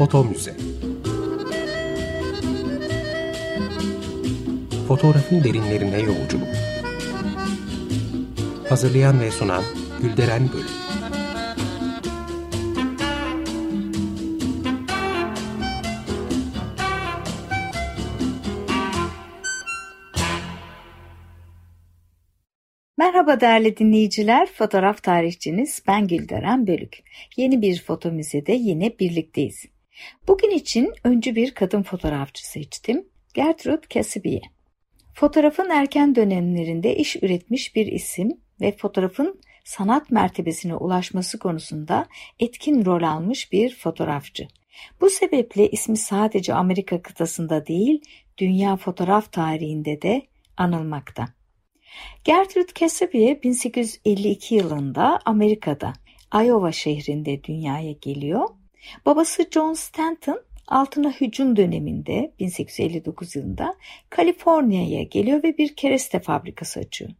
Foto Müze Fotoğrafın derinlerine yolculuk Hazırlayan ve sunan Gülderen Bölüm Merhaba değerli dinleyiciler, fotoğraf tarihçiniz ben Gülderen Bölük. Yeni bir foto müzede yine birlikteyiz. Bugün için öncü bir kadın fotoğrafçı seçtim, Gertrude Cassibi'ye. Fotoğrafın erken dönemlerinde iş üretmiş bir isim ve fotoğrafın sanat mertebesine ulaşması konusunda etkin rol almış bir fotoğrafçı. Bu sebeple ismi sadece Amerika kıtasında değil, dünya fotoğraf tarihinde de anılmakta. Gertrude Cassidy 1852 yılında Amerika'da Iowa şehrinde dünyaya geliyor. Babası John Stanton altına hücum döneminde 1859 yılında Kaliforniya'ya geliyor ve bir kereste fabrikası açıyor.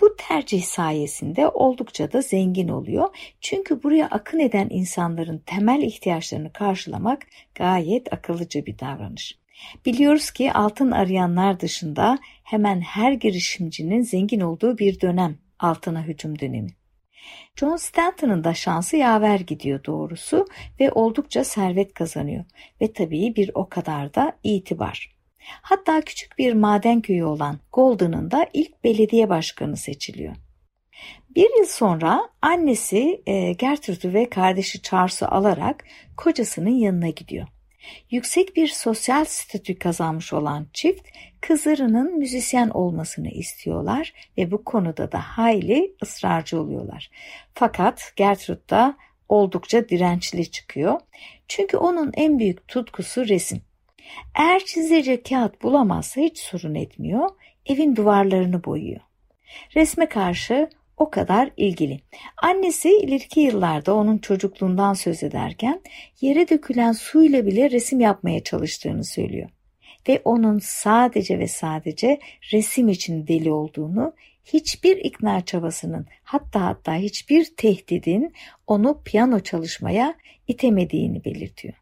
Bu tercih sayesinde oldukça da zengin oluyor. Çünkü buraya akın eden insanların temel ihtiyaçlarını karşılamak gayet akıllıca bir davranış. Biliyoruz ki altın arayanlar dışında hemen her girişimcinin zengin olduğu bir dönem altına hücum dönemi. John Stanton'ın da şansı yaver gidiyor doğrusu ve oldukça servet kazanıyor ve tabii bir o kadar da itibar. Hatta küçük bir maden köyü olan Golden'ın da ilk belediye başkanı seçiliyor. Bir yıl sonra annesi e, Gertrude ve kardeşi Charles'ı alarak kocasının yanına gidiyor. Yüksek bir sosyal statü kazanmış olan çift kızlarının müzisyen olmasını istiyorlar ve bu konuda da hayli ısrarcı oluyorlar. Fakat Gertrude da oldukça dirençli çıkıyor. Çünkü onun en büyük tutkusu resim. Eğer çizecek kağıt bulamazsa hiç sorun etmiyor, evin duvarlarını boyuyor. Resme karşı o kadar ilgili. Annesi ileriki yıllarda onun çocukluğundan söz ederken yere dökülen suyla bile resim yapmaya çalıştığını söylüyor. Ve onun sadece ve sadece resim için deli olduğunu, hiçbir ikna çabasının hatta hatta hiçbir tehdidin onu piyano çalışmaya itemediğini belirtiyor.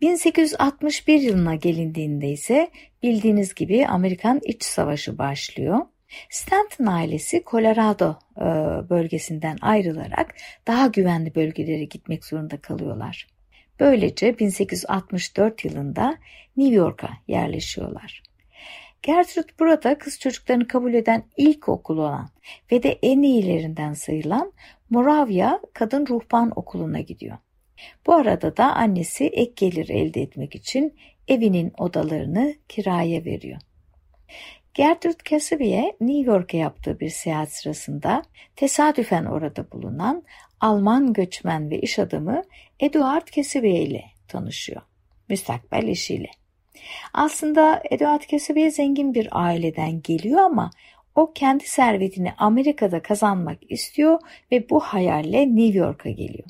1861 yılına gelindiğinde ise bildiğiniz gibi Amerikan İç Savaşı başlıyor Stanton ailesi Colorado e, bölgesinden ayrılarak daha güvenli bölgelere gitmek zorunda kalıyorlar. Böylece 1864 yılında New York'a yerleşiyorlar. Gertrude burada kız çocuklarını kabul eden ilk okul olan ve de en iyilerinden sayılan Moravia Kadın Ruhban Okulu'na gidiyor. Bu arada da annesi ek gelir elde etmek için evinin odalarını kiraya veriyor. Gertrude Cassidy'e New York'a yaptığı bir seyahat sırasında tesadüfen orada bulunan Alman göçmen ve iş adamı Eduard Cassidy ile tanışıyor. Müstakbel eşiyle. Aslında Eduard Cassidy zengin bir aileden geliyor ama o kendi servetini Amerika'da kazanmak istiyor ve bu hayalle New York'a geliyor.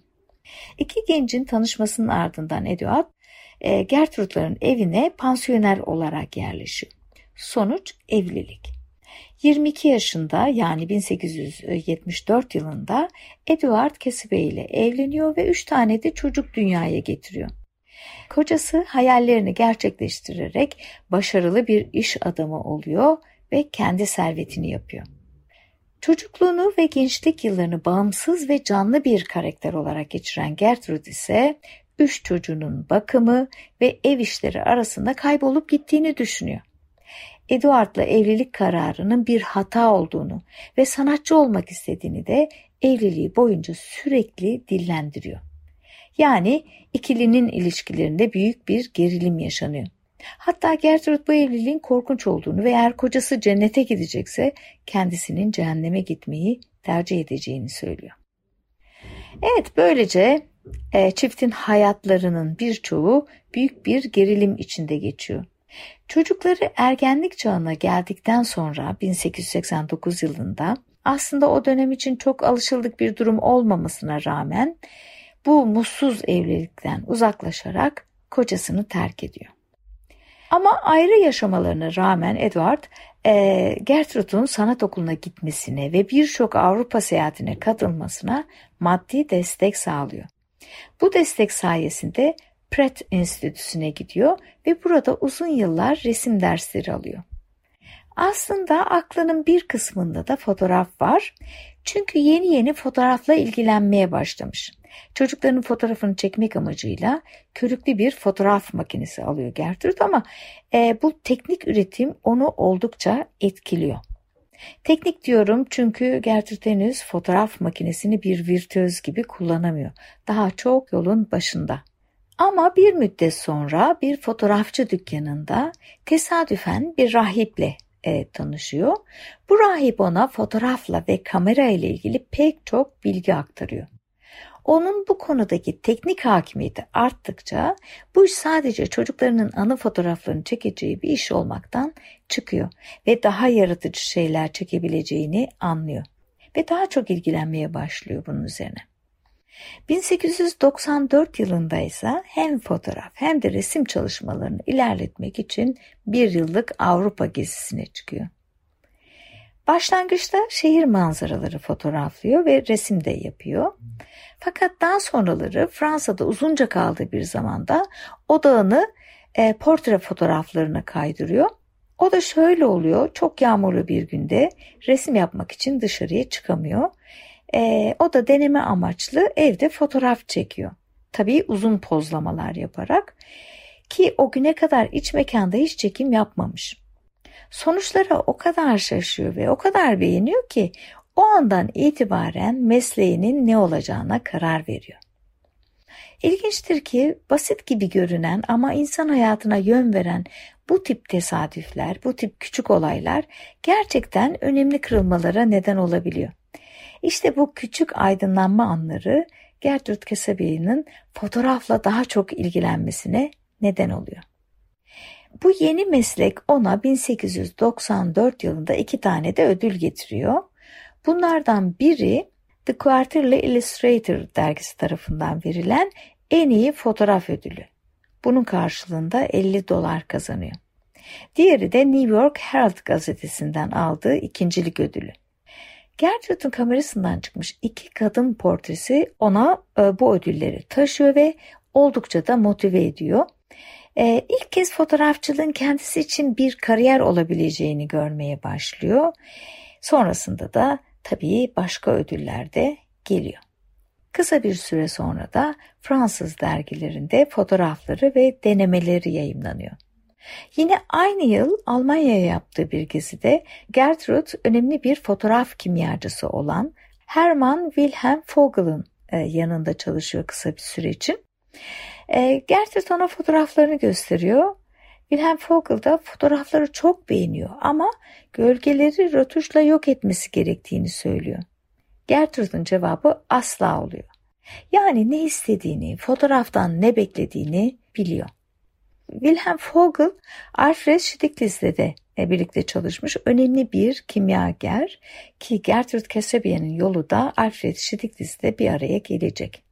İki gencin tanışmasının ardından Eduard e, Gertrude'ların evine pansiyoner olarak yerleşiyor. Sonuç evlilik. 22 yaşında yani 1874 yılında Edward Kesibe ile evleniyor ve 3 tane de çocuk dünyaya getiriyor. Kocası hayallerini gerçekleştirerek başarılı bir iş adamı oluyor ve kendi servetini yapıyor. Çocukluğunu ve gençlik yıllarını bağımsız ve canlı bir karakter olarak geçiren Gertrude ise üç çocuğunun bakımı ve ev işleri arasında kaybolup gittiğini düşünüyor. Eduard'la evlilik kararının bir hata olduğunu ve sanatçı olmak istediğini de evliliği boyunca sürekli dillendiriyor. Yani ikilinin ilişkilerinde büyük bir gerilim yaşanıyor. Hatta Gertrude bu evliliğin korkunç olduğunu ve eğer kocası cennete gidecekse kendisinin cehenneme gitmeyi tercih edeceğini söylüyor. Evet böylece e, çiftin hayatlarının birçoğu büyük bir gerilim içinde geçiyor. Çocukları ergenlik çağına geldikten sonra 1889 yılında aslında o dönem için çok alışıldık bir durum olmamasına rağmen bu mutsuz evlilikten uzaklaşarak kocasını terk ediyor. Ama ayrı yaşamalarına rağmen Edward e, Gertrude'un sanat okuluna gitmesine ve birçok Avrupa seyahatine katılmasına maddi destek sağlıyor. Bu destek sayesinde Pratt Enstitüsü'ne gidiyor ve burada uzun yıllar resim dersleri alıyor. Aslında aklının bir kısmında da fotoğraf var. Çünkü yeni yeni fotoğrafla ilgilenmeye başlamış. Çocukların fotoğrafını çekmek amacıyla körüklü bir fotoğraf makinesi alıyor Gertrude ama e, bu teknik üretim onu oldukça etkiliyor. Teknik diyorum çünkü Gertrude henüz fotoğraf makinesini bir virtüöz gibi kullanamıyor. Daha çok yolun başında. Ama bir müddet sonra bir fotoğrafçı dükkanında tesadüfen bir rahiple e, tanışıyor. Bu rahip ona fotoğrafla ve kamera ile ilgili pek çok bilgi aktarıyor. Onun bu konudaki teknik hakimiyeti arttıkça bu iş sadece çocuklarının anı fotoğraflarını çekeceği bir iş olmaktan çıkıyor ve daha yaratıcı şeyler çekebileceğini anlıyor ve daha çok ilgilenmeye başlıyor bunun üzerine. 1894 yılında ise hem fotoğraf hem de resim çalışmalarını ilerletmek için bir yıllık Avrupa gezisine çıkıyor. Başlangıçta şehir manzaraları fotoğraflıyor ve resim de yapıyor. Fakat daha sonraları Fransa'da uzunca kaldığı bir zamanda odağını e, portre fotoğraflarına kaydırıyor. O da şöyle oluyor, çok yağmurlu bir günde resim yapmak için dışarıya çıkamıyor. E, o da deneme amaçlı evde fotoğraf çekiyor. Tabii uzun pozlamalar yaparak ki o güne kadar iç mekanda hiç çekim yapmamış. Sonuçlara o kadar şaşıyor ve o kadar beğeniyor ki o andan itibaren mesleğinin ne olacağına karar veriyor. İlginçtir ki basit gibi görünen ama insan hayatına yön veren bu tip tesadüfler, bu tip küçük olaylar gerçekten önemli kırılmalara neden olabiliyor. İşte bu küçük aydınlanma anları Gertrude Kesebe'nin fotoğrafla daha çok ilgilenmesine neden oluyor. Bu yeni meslek ona 1894 yılında iki tane de ödül getiriyor. Bunlardan biri The Quarterly Illustrator dergisi tarafından verilen en iyi fotoğraf ödülü. Bunun karşılığında 50 dolar kazanıyor. Diğeri de New York Herald gazetesinden aldığı ikincilik ödülü. Gertrude'un kamerasından çıkmış iki kadın portresi ona e, bu ödülleri taşıyor ve oldukça da motive ediyor. E, ilk kez fotoğrafçılığın kendisi için bir kariyer olabileceğini görmeye başlıyor. Sonrasında da tabii başka ödüller de geliyor. Kısa bir süre sonra da Fransız dergilerinde fotoğrafları ve denemeleri yayımlanıyor. Yine aynı yıl Almanya'ya yaptığı bir gezide Gertrude önemli bir fotoğraf kimyacısı olan Hermann Wilhelm Vogel'ın e, yanında çalışıyor kısa bir süre için. E, Gertrude ona fotoğraflarını gösteriyor. Wilhelm Vogel da fotoğrafları çok beğeniyor ama gölgeleri rötuşla yok etmesi gerektiğini söylüyor. Gertrude'un cevabı asla oluyor. Yani ne istediğini, fotoğraftan ne beklediğini biliyor. Wilhelm Vogel, Alfred Stiglitz'le de e, birlikte çalışmış önemli bir kimyager ki Gertrude Casabian'ın yolu da Alfred Stiglitz'le bir araya gelecek.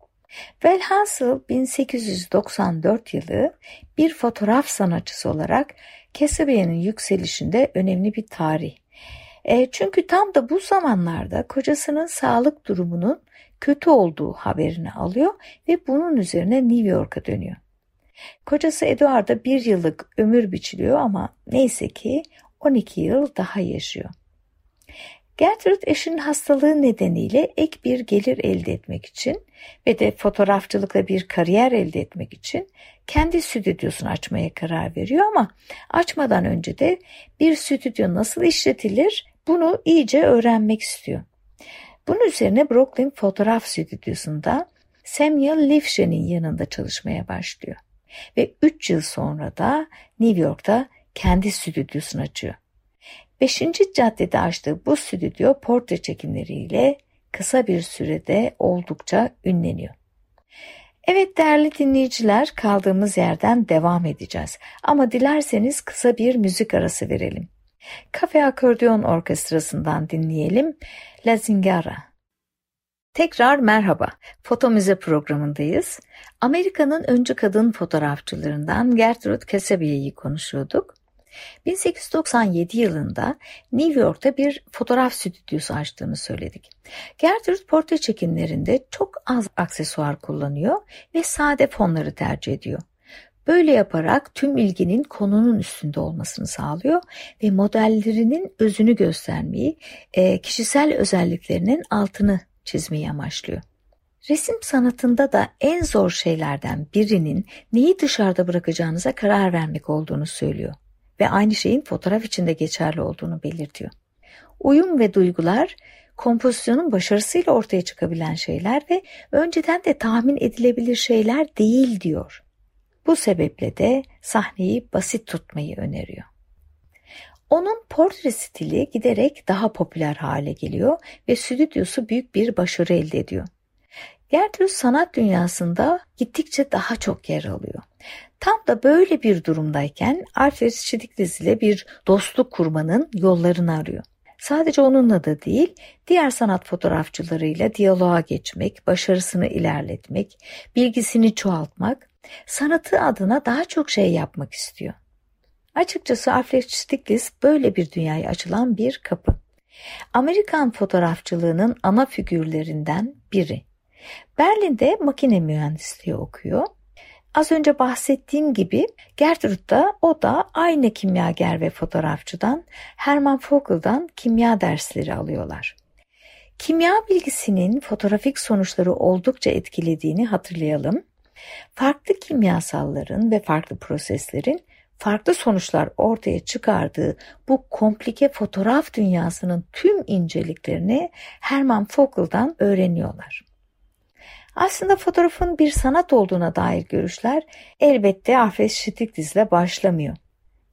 Velhasıl 1894 yılı bir fotoğraf sanatçısı olarak Casabian'ın yükselişinde önemli bir tarih. E, çünkü tam da bu zamanlarda kocasının sağlık durumunun kötü olduğu haberini alıyor ve bunun üzerine New York'a dönüyor. Kocası Eduard'a bir yıllık ömür biçiliyor ama neyse ki 12 yıl daha yaşıyor. Gertrude eşinin hastalığı nedeniyle ek bir gelir elde etmek için ve de fotoğrafçılıkla bir kariyer elde etmek için kendi stüdyosunu açmaya karar veriyor ama açmadan önce de bir stüdyo nasıl işletilir bunu iyice öğrenmek istiyor. Bunun üzerine Brooklyn Fotoğraf Stüdyosu'nda Samuel Lifshin'in yanında çalışmaya başlıyor ve 3 yıl sonra da New York'ta kendi stüdyosunu açıyor. 5. caddede açtığı bu stüdyo portre çekimleriyle kısa bir sürede oldukça ünleniyor. Evet değerli dinleyiciler kaldığımız yerden devam edeceğiz. Ama dilerseniz kısa bir müzik arası verelim. Kafe Akordeon Orkestrası'ndan dinleyelim La Zingara. Tekrar merhaba. Foto Müze programındayız. Amerika'nın öncü kadın fotoğrafçılarından Gertrude Casabier'i konuşuyorduk. 1897 yılında New York'ta bir fotoğraf stüdyosu açtığını söyledik. Gertrude portre çekimlerinde çok az aksesuar kullanıyor ve sade fonları tercih ediyor. Böyle yaparak tüm ilginin konunun üstünde olmasını sağlıyor ve modellerinin özünü göstermeyi, e, kişisel özelliklerinin altını çizmeyi amaçlıyor. Resim sanatında da en zor şeylerden birinin neyi dışarıda bırakacağınıza karar vermek olduğunu söylüyor ve aynı şeyin fotoğraf için de geçerli olduğunu belirtiyor. Uyum ve duygular kompozisyonun başarısıyla ortaya çıkabilen şeyler ve önceden de tahmin edilebilir şeyler değil diyor. Bu sebeple de sahneyi basit tutmayı öneriyor. Onun portre stili giderek daha popüler hale geliyor ve stüdyosu büyük bir başarı elde ediyor. Gertrude sanat dünyasında gittikçe daha çok yer alıyor. Tam da böyle bir durumdayken Alfred Stieglitz ile bir dostluk kurmanın yollarını arıyor. Sadece onunla da değil, diğer sanat fotoğrafçılarıyla diyaloğa geçmek, başarısını ilerletmek, bilgisini çoğaltmak, sanatı adına daha çok şey yapmak istiyor. Açıkçası Alfred Stieglitz böyle bir dünyaya açılan bir kapı. Amerikan fotoğrafçılığının ana figürlerinden biri. Berlin'de makine mühendisliği okuyor Az önce bahsettiğim gibi Gertrude da o da aynı kimyager ve fotoğrafçıdan Hermann Vogel'dan kimya dersleri alıyorlar. Kimya bilgisinin fotoğrafik sonuçları oldukça etkilediğini hatırlayalım. Farklı kimyasalların ve farklı proseslerin farklı sonuçlar ortaya çıkardığı bu komplike fotoğraf dünyasının tüm inceliklerini Hermann Vogel'dan öğreniyorlar. Aslında fotoğrafın bir sanat olduğuna dair görüşler elbette Alfred Stieglitz ile başlamıyor.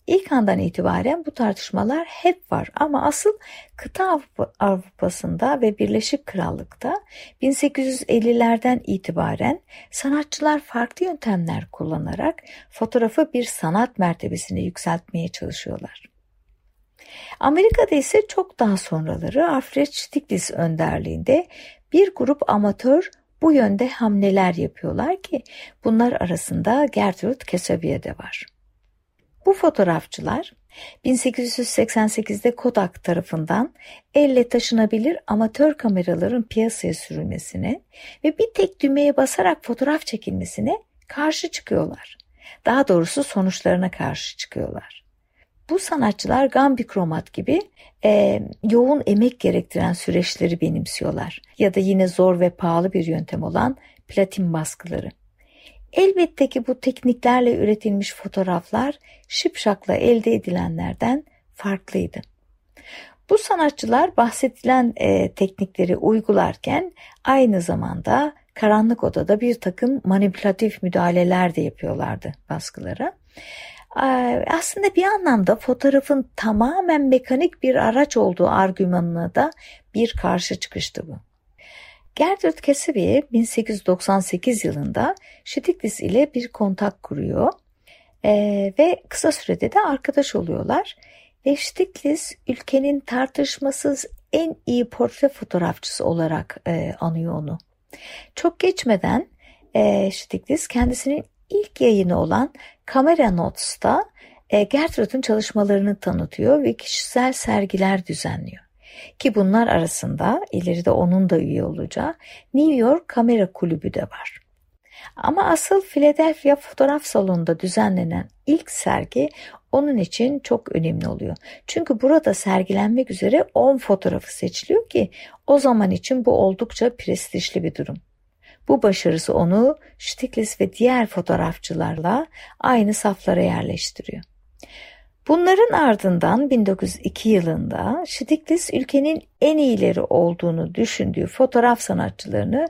İlk andan itibaren bu tartışmalar hep var ama asıl kıta Avrupa'sında ve Birleşik Krallık'ta 1850'lerden itibaren sanatçılar farklı yöntemler kullanarak fotoğrafı bir sanat mertebesine yükseltmeye çalışıyorlar. Amerika'da ise çok daha sonraları Alfred Stieglitz önderliğinde bir grup amatör bu yönde hamleler yapıyorlar ki bunlar arasında Gertrude Kesebiye de var. Bu fotoğrafçılar 1888'de Kodak tarafından elle taşınabilir amatör kameraların piyasaya sürülmesine ve bir tek düğmeye basarak fotoğraf çekilmesine karşı çıkıyorlar. Daha doğrusu sonuçlarına karşı çıkıyorlar. Bu sanatçılar Gambi kromat gibi e, yoğun emek gerektiren süreçleri benimsiyorlar. Ya da yine zor ve pahalı bir yöntem olan platin baskıları. Elbette ki bu tekniklerle üretilmiş fotoğraflar şıpşakla elde edilenlerden farklıydı. Bu sanatçılar bahsedilen e, teknikleri uygularken aynı zamanda karanlık odada bir takım manipülatif müdahaleler de yapıyorlardı baskılara. Ee, aslında bir anlamda fotoğrafın tamamen mekanik bir araç olduğu argümanına da bir karşı çıkıştı bu. Gertrude Cassidy 1898 yılında Stiglitz ile bir kontak kuruyor ee, ve kısa sürede de arkadaş oluyorlar. Ve Stiglitz ülkenin tartışmasız en iyi portre fotoğrafçısı olarak e, anıyor onu. Çok geçmeden e, Stiglitz kendisinin ilk yayını olan Camera Notes'ta e, Gertrude'un çalışmalarını tanıtıyor ve kişisel sergiler düzenliyor. Ki bunlar arasında ileride onun da üye olacağı New York Kamera Kulübü de var. Ama asıl Philadelphia Fotoğraf Salonu'nda düzenlenen ilk sergi onun için çok önemli oluyor. Çünkü burada sergilenmek üzere 10 fotoğrafı seçiliyor ki o zaman için bu oldukça prestijli bir durum. Bu başarısı onu Stiglitz ve diğer fotoğrafçılarla aynı saflara yerleştiriyor. Bunların ardından 1902 yılında Stiglitz ülkenin en iyileri olduğunu düşündüğü fotoğraf sanatçılarını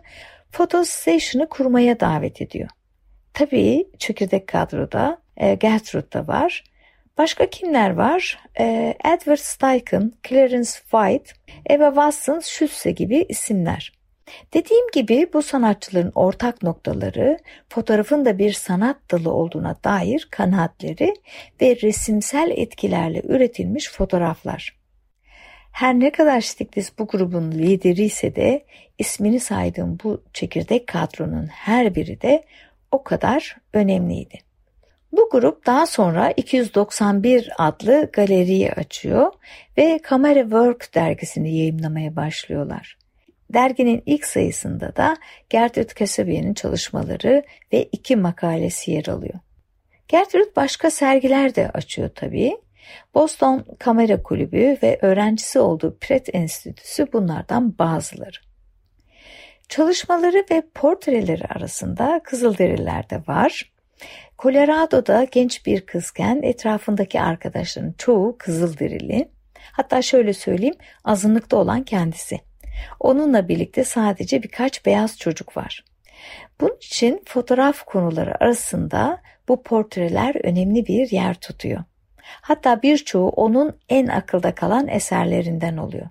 Photo Station'ı kurmaya davet ediyor. Tabii çekirdek kadroda e, Gertrude da var. Başka kimler var? E, Edward Steichen, Clarence White, Eva Watson, Schütze gibi isimler. Dediğim gibi bu sanatçıların ortak noktaları fotoğrafın da bir sanat dalı olduğuna dair kanaatleri ve resimsel etkilerle üretilmiş fotoğraflar. Her ne kadar Stiglitz bu grubun lideri ise de ismini saydığım bu çekirdek kadronun her biri de o kadar önemliydi. Bu grup daha sonra 291 adlı galeriyi açıyor ve Camera Work dergisini yayınlamaya başlıyorlar. Derginin ilk sayısında da Gertrude Kasabiye'nin çalışmaları ve iki makalesi yer alıyor. Gertrude başka sergiler de açıyor tabii. Boston Kamera Kulübü ve öğrencisi olduğu Pratt Enstitüsü bunlardan bazıları. Çalışmaları ve portreleri arasında Kızılderililer de var. Colorado'da genç bir kızken etrafındaki arkadaşların çoğu Kızılderili. Hatta şöyle söyleyeyim azınlıkta olan kendisi. Onunla birlikte sadece birkaç beyaz çocuk var. Bunun için fotoğraf konuları arasında bu portreler önemli bir yer tutuyor. Hatta birçoğu onun en akılda kalan eserlerinden oluyor.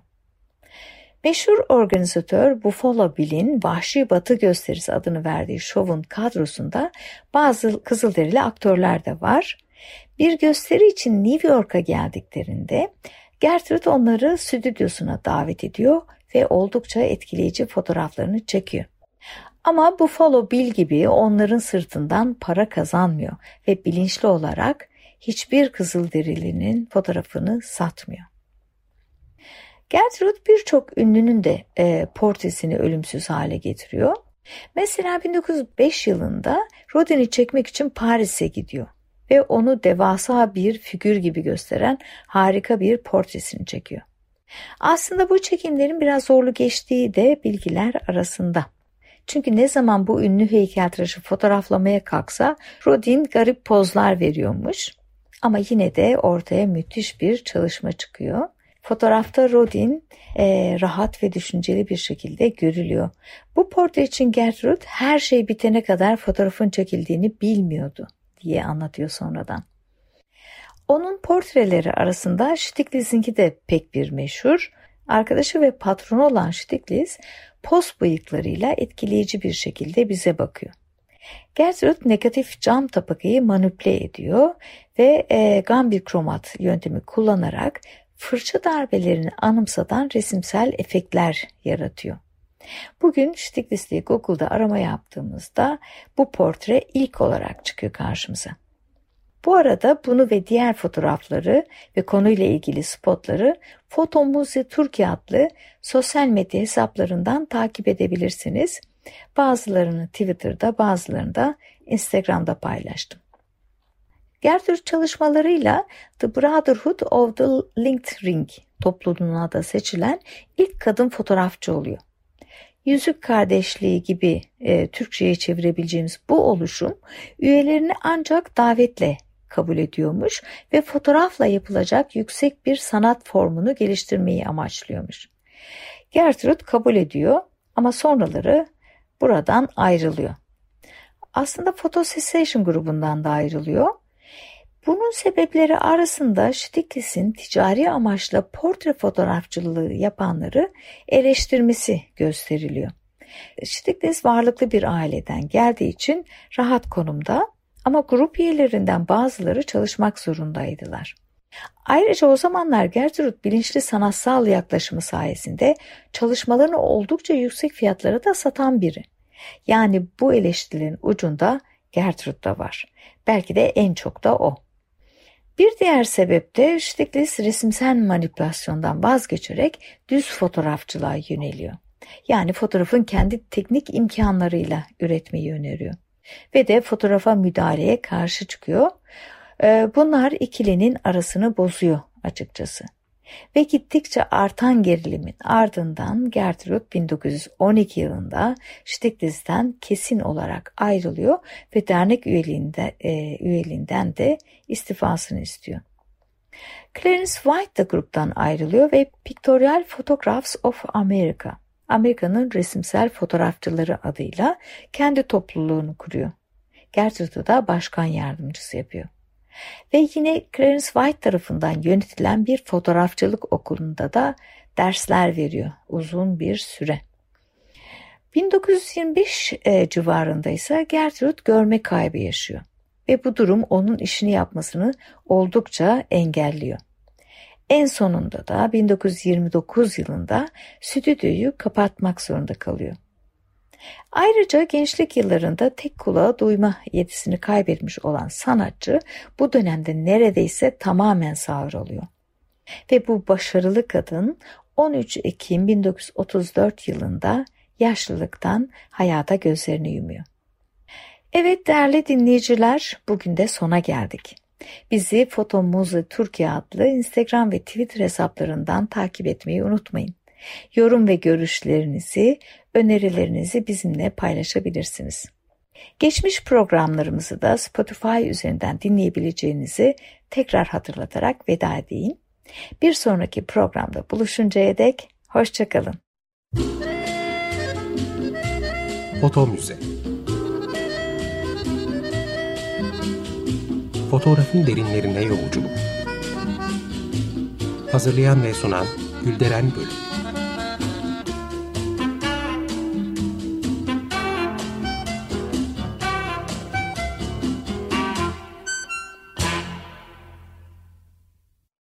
Meşhur organizatör Buffalo Bill'in Vahşi Batı gösterisi adını verdiği şovun kadrosunda bazı Kızılderili aktörler de var. Bir gösteri için New York'a geldiklerinde Gertrude onları stüdyosuna davet ediyor ve oldukça etkileyici fotoğraflarını çekiyor. Ama Buffalo Bill gibi onların sırtından para kazanmıyor ve bilinçli olarak hiçbir Kızılderilinin fotoğrafını satmıyor. Gertrude birçok ünlünün de e, portresini ölümsüz hale getiriyor. Mesela 1905 yılında Rodin'i çekmek için Paris'e gidiyor ve onu devasa bir figür gibi gösteren harika bir portresini çekiyor. Aslında bu çekimlerin biraz zorlu geçtiği de bilgiler arasında. Çünkü ne zaman bu ünlü heykeltıraşı fotoğraflamaya kalksa Rodin garip pozlar veriyormuş. Ama yine de ortaya müthiş bir çalışma çıkıyor. Fotoğrafta Rodin e, rahat ve düşünceli bir şekilde görülüyor. Bu portre için Gertrude her şey bitene kadar fotoğrafın çekildiğini bilmiyordu diye anlatıyor sonradan. Onun portreleri arasında Stiglitz'inki de pek bir meşhur. Arkadaşı ve patronu olan Stiglitz post bıyıklarıyla etkileyici bir şekilde bize bakıyor. Gertrude negatif cam tabakayı manipüle ediyor ve e, Gambir kromat yöntemi kullanarak fırça darbelerini anımsatan resimsel efektler yaratıyor. Bugün Stiglitz'i Google'da arama yaptığımızda bu portre ilk olarak çıkıyor karşımıza. Bu arada bunu ve diğer fotoğrafları ve konuyla ilgili spotları Foto Muzi Türkiye adlı sosyal medya hesaplarından takip edebilirsiniz. Bazılarını Twitter'da bazılarını da Instagram'da paylaştım. Gertrude çalışmalarıyla The Brotherhood of the Linked Ring topluluğuna da seçilen ilk kadın fotoğrafçı oluyor. Yüzük kardeşliği gibi e, Türkçe'ye çevirebileceğimiz bu oluşum üyelerini ancak davetle kabul ediyormuş ve fotoğrafla yapılacak yüksek bir sanat formunu geliştirmeyi amaçlıyormuş. Gertrude kabul ediyor ama sonraları buradan ayrılıyor. Aslında Photo Cessation grubundan da ayrılıyor. Bunun sebepleri arasında Stiglitz'in ticari amaçla portre fotoğrafçılığı yapanları eleştirmesi gösteriliyor. Stiglitz varlıklı bir aileden geldiği için rahat konumda ama grup üyelerinden bazıları çalışmak zorundaydılar. Ayrıca o zamanlar Gertrude bilinçli sanatsal yaklaşımı sayesinde çalışmalarını oldukça yüksek fiyatlara da satan biri. Yani bu eleştirilerin ucunda Gertrude da var. Belki de en çok da o. Bir diğer sebep de Stiglitz resimsel manipülasyondan vazgeçerek düz fotoğrafçılığa yöneliyor. Yani fotoğrafın kendi teknik imkanlarıyla üretmeyi öneriyor. Ve de fotoğrafa müdahaleye karşı çıkıyor. Ee, bunlar ikilinin arasını bozuyor açıkçası. Ve gittikçe artan gerilimin ardından Gertrude 1912 yılında Stiglitz'ten kesin olarak ayrılıyor ve dernek üyeliğinde, e, üyeliğinden de istifasını istiyor. Clarence White da gruptan ayrılıyor ve Pictorial Photographs of America, Amerika'nın resimsel fotoğrafçıları adıyla kendi topluluğunu kuruyor. Gertrude'u da başkan yardımcısı yapıyor ve yine Clarence White tarafından yönetilen bir fotoğrafçılık okulunda da dersler veriyor uzun bir süre. 1925 e, civarında ise Gertrude görme kaybı yaşıyor ve bu durum onun işini yapmasını oldukça engelliyor. En sonunda da 1929 yılında stüdyoyu kapatmak zorunda kalıyor. Ayrıca gençlik yıllarında tek kulağı duyma yetisini kaybetmiş olan sanatçı bu dönemde neredeyse tamamen sağır oluyor. Ve bu başarılı kadın 13 Ekim 1934 yılında yaşlılıktan hayata gözlerini yumuyor. Evet değerli dinleyiciler, bugün de sona geldik. Bizi Foto Muze Türkiye adlı Instagram ve Twitter hesaplarından takip etmeyi unutmayın. Yorum ve görüşlerinizi, önerilerinizi bizimle paylaşabilirsiniz. Geçmiş programlarımızı da Spotify üzerinden dinleyebileceğinizi tekrar hatırlatarak veda edeyim. Bir sonraki programda buluşuncaya dek hoşçakalın. Foto Müze Fotoğrafın derinlerine yolculuk. Hazırlayan ve sunan Gülderen Bölüm